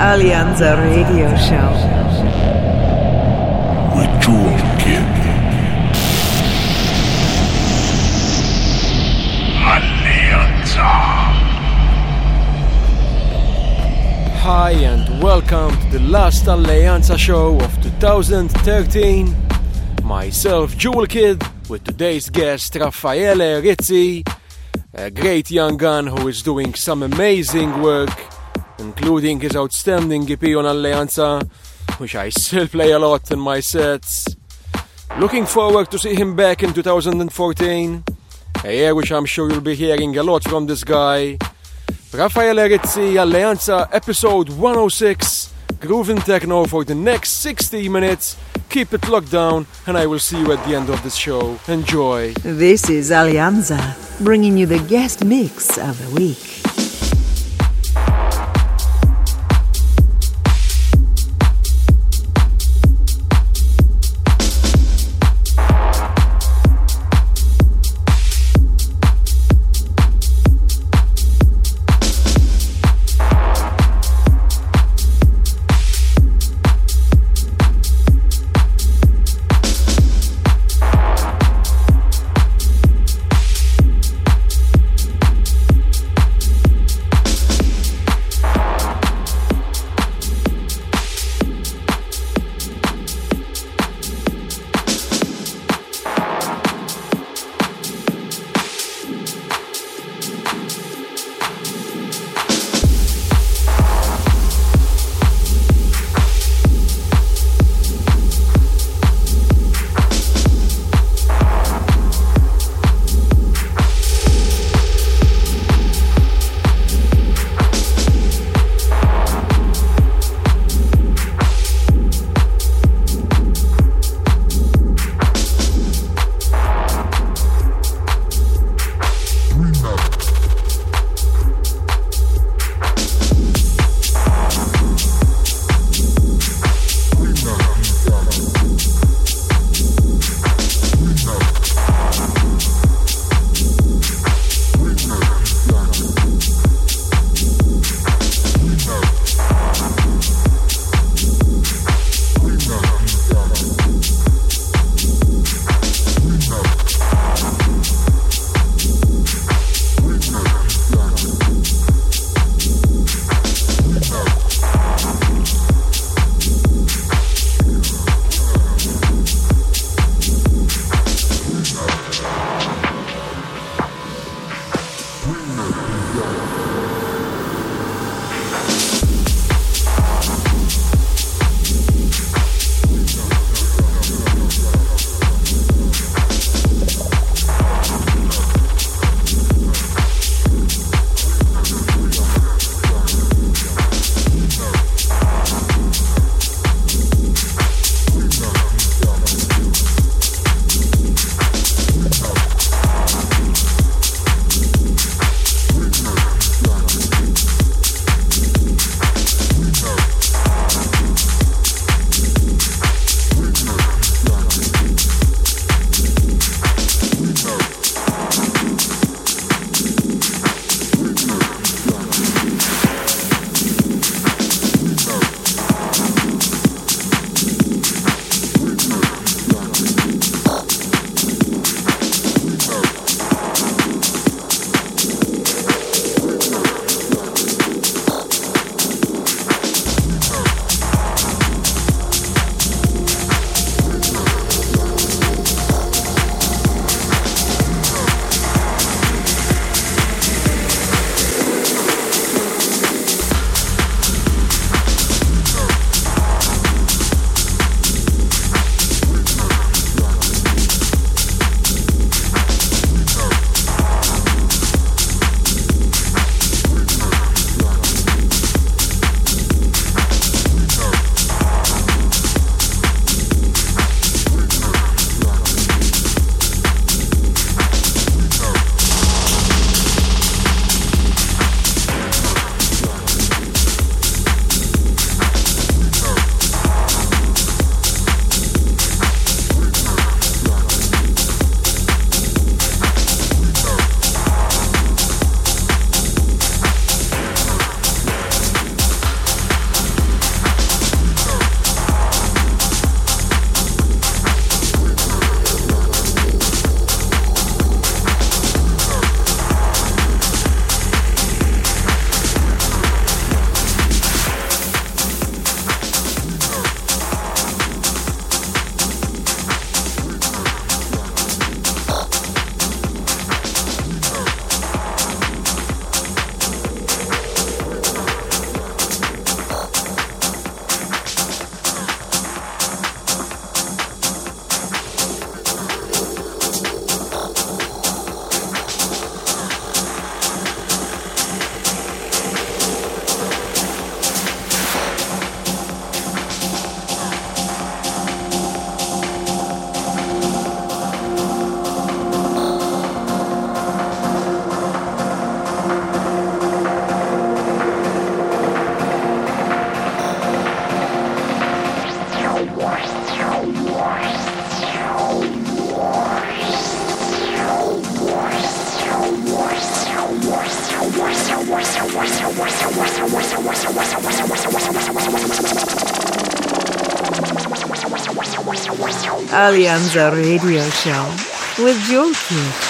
Alleanza Radio Show. With Jewel Kid. Alleanza. Hi and welcome to the last Alleanza show of 2013. Myself, Jewel Kid, with today's guest Raffaele Rizzi, a great young gun who is doing some amazing work, including his outstanding EP on Alleanza, which I still play a lot in my sets. Looking forward to see him back in 2014, a year which I'm sure you'll be hearing a lot from this guy. Raffaele Rizzi, Alleanza, episode 106, grooving techno for the next 60 minutes. Keep it locked down, and I will see you at the end of this show. Enjoy. This is Alleanza, bringing you the guest mix of the week. Alleanza Radio Show with Jewel Kid.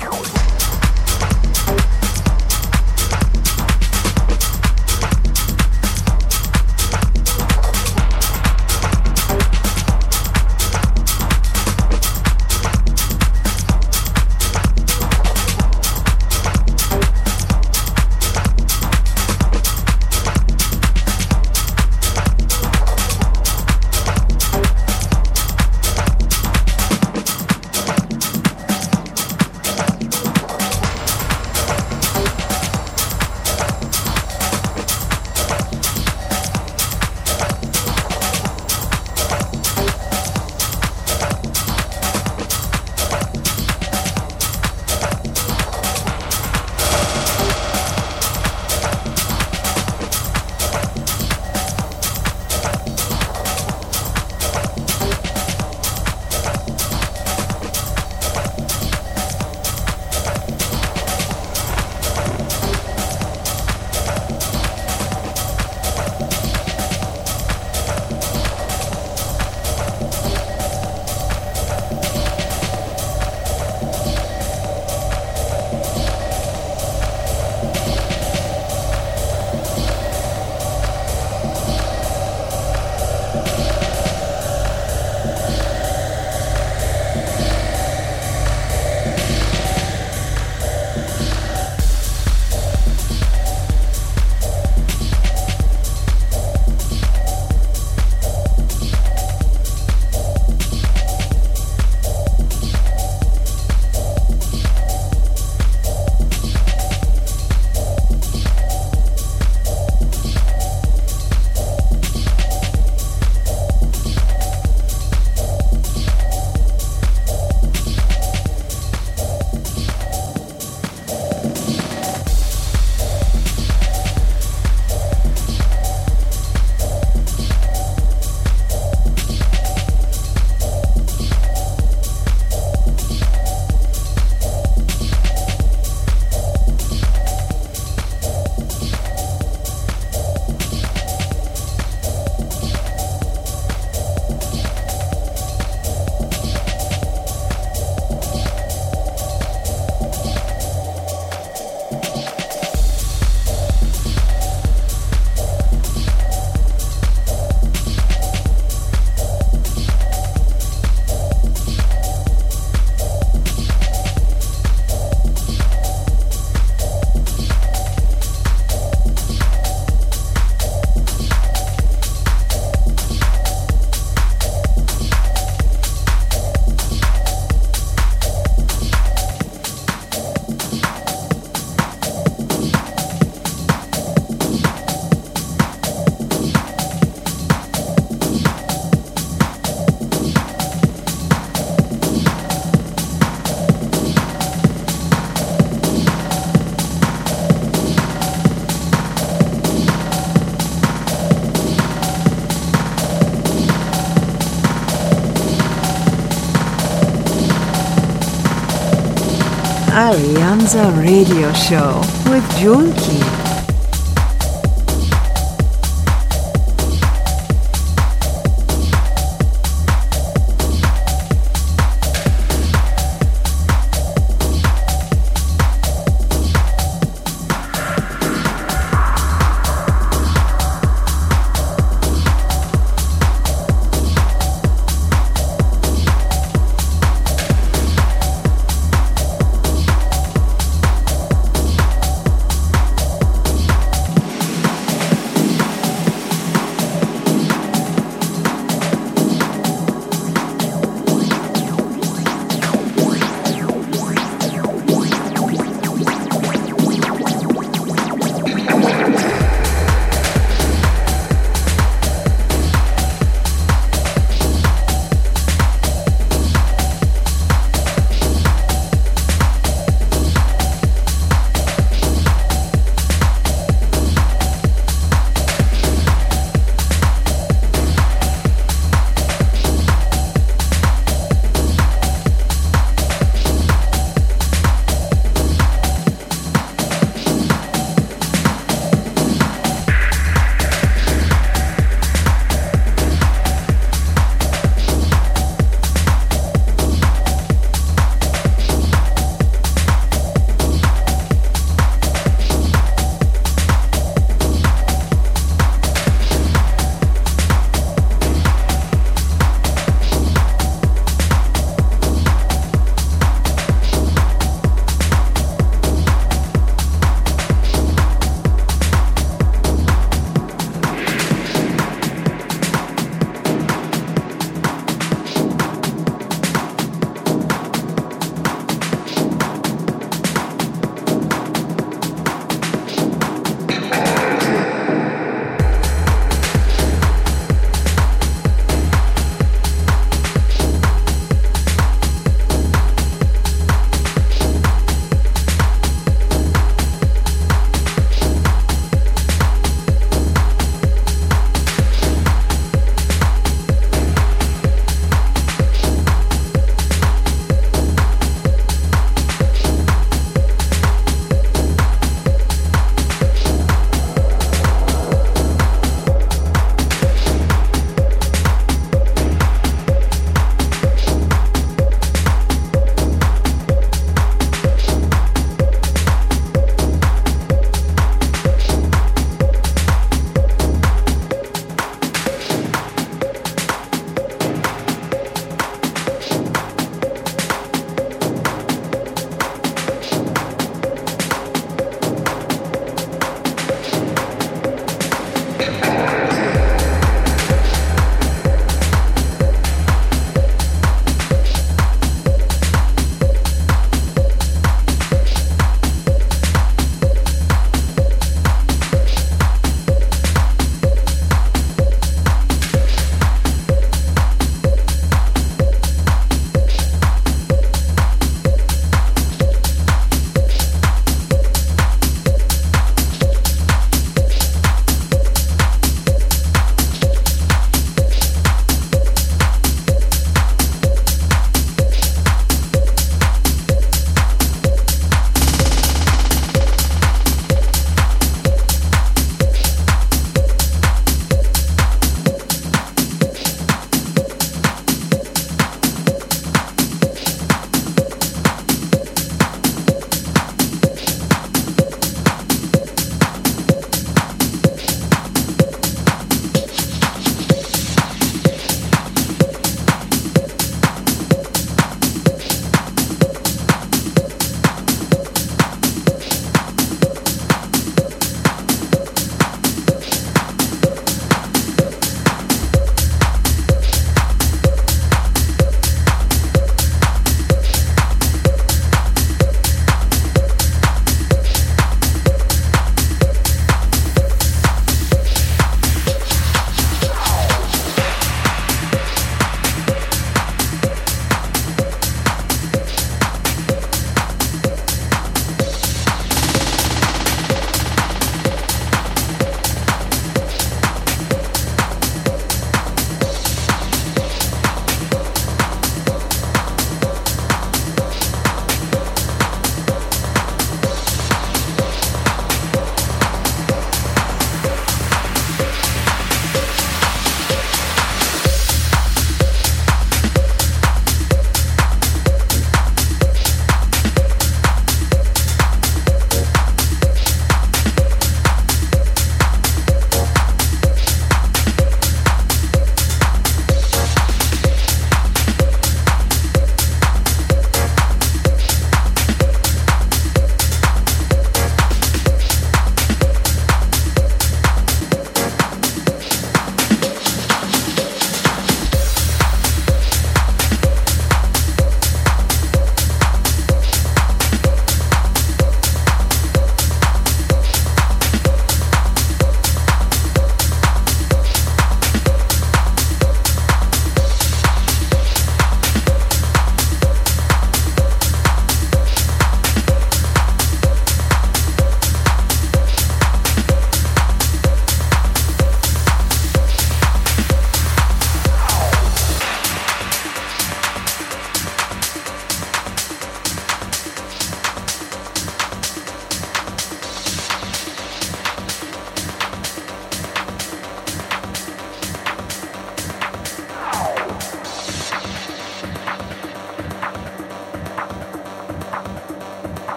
Alleanza Radio Show with Jewel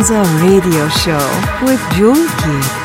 Alleanza Radio Show with Jewel Kid.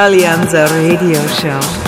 Alleanza Radio Show.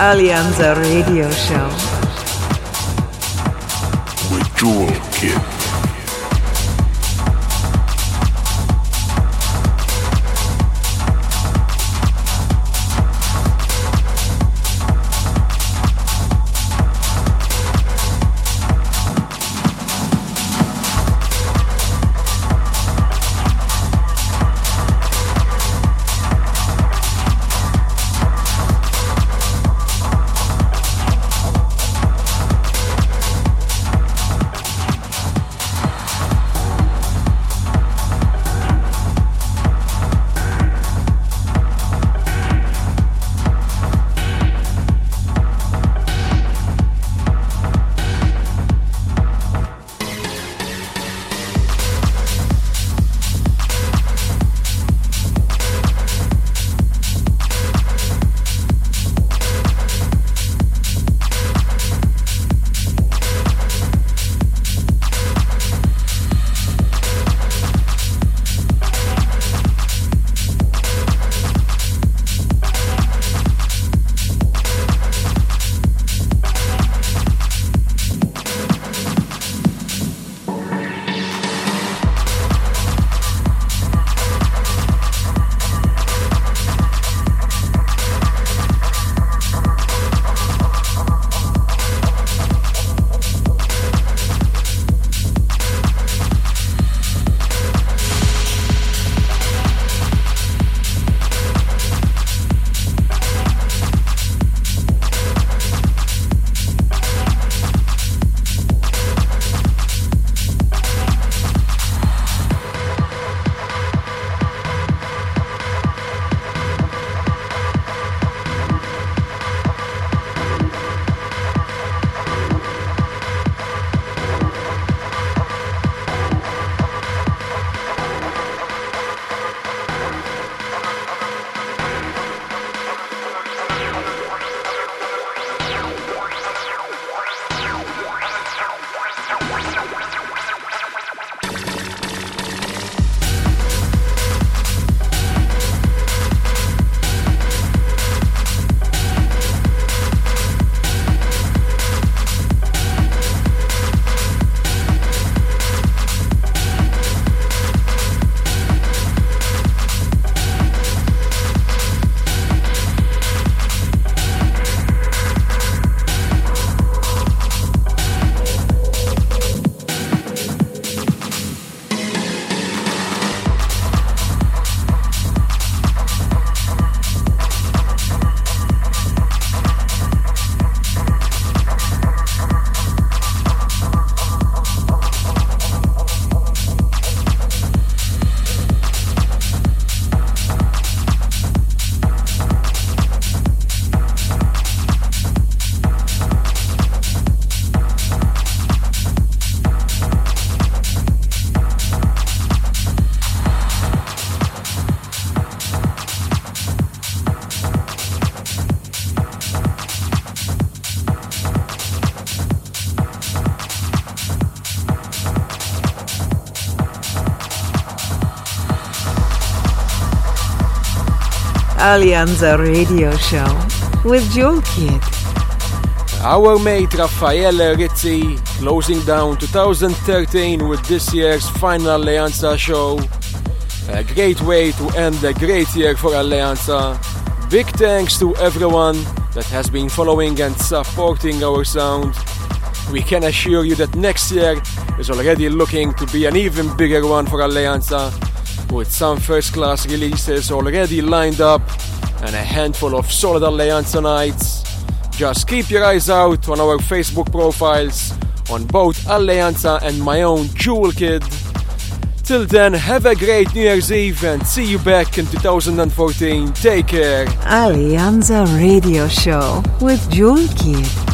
Alleanza Radio Show. Alleanza Radio Show with Jewel Kid. Our mate Raffaele Rizzi closing down 2013 with this year's final Alleanza show. A great way to end a great year for Alleanza. Big thanks to everyone that has been following and supporting our sound. We can assure you that next year is already looking to be an even bigger one for Alleanza with some first class releases already lined up and a handful of solid Alleanza nights. Just keep your eyes out on our Facebook profiles on both Alleanza and my own Jewel Kid. Till then, have a great New Year's Eve and see you back in 2014. Take care. Alleanza Radio Show with Jewel Kid.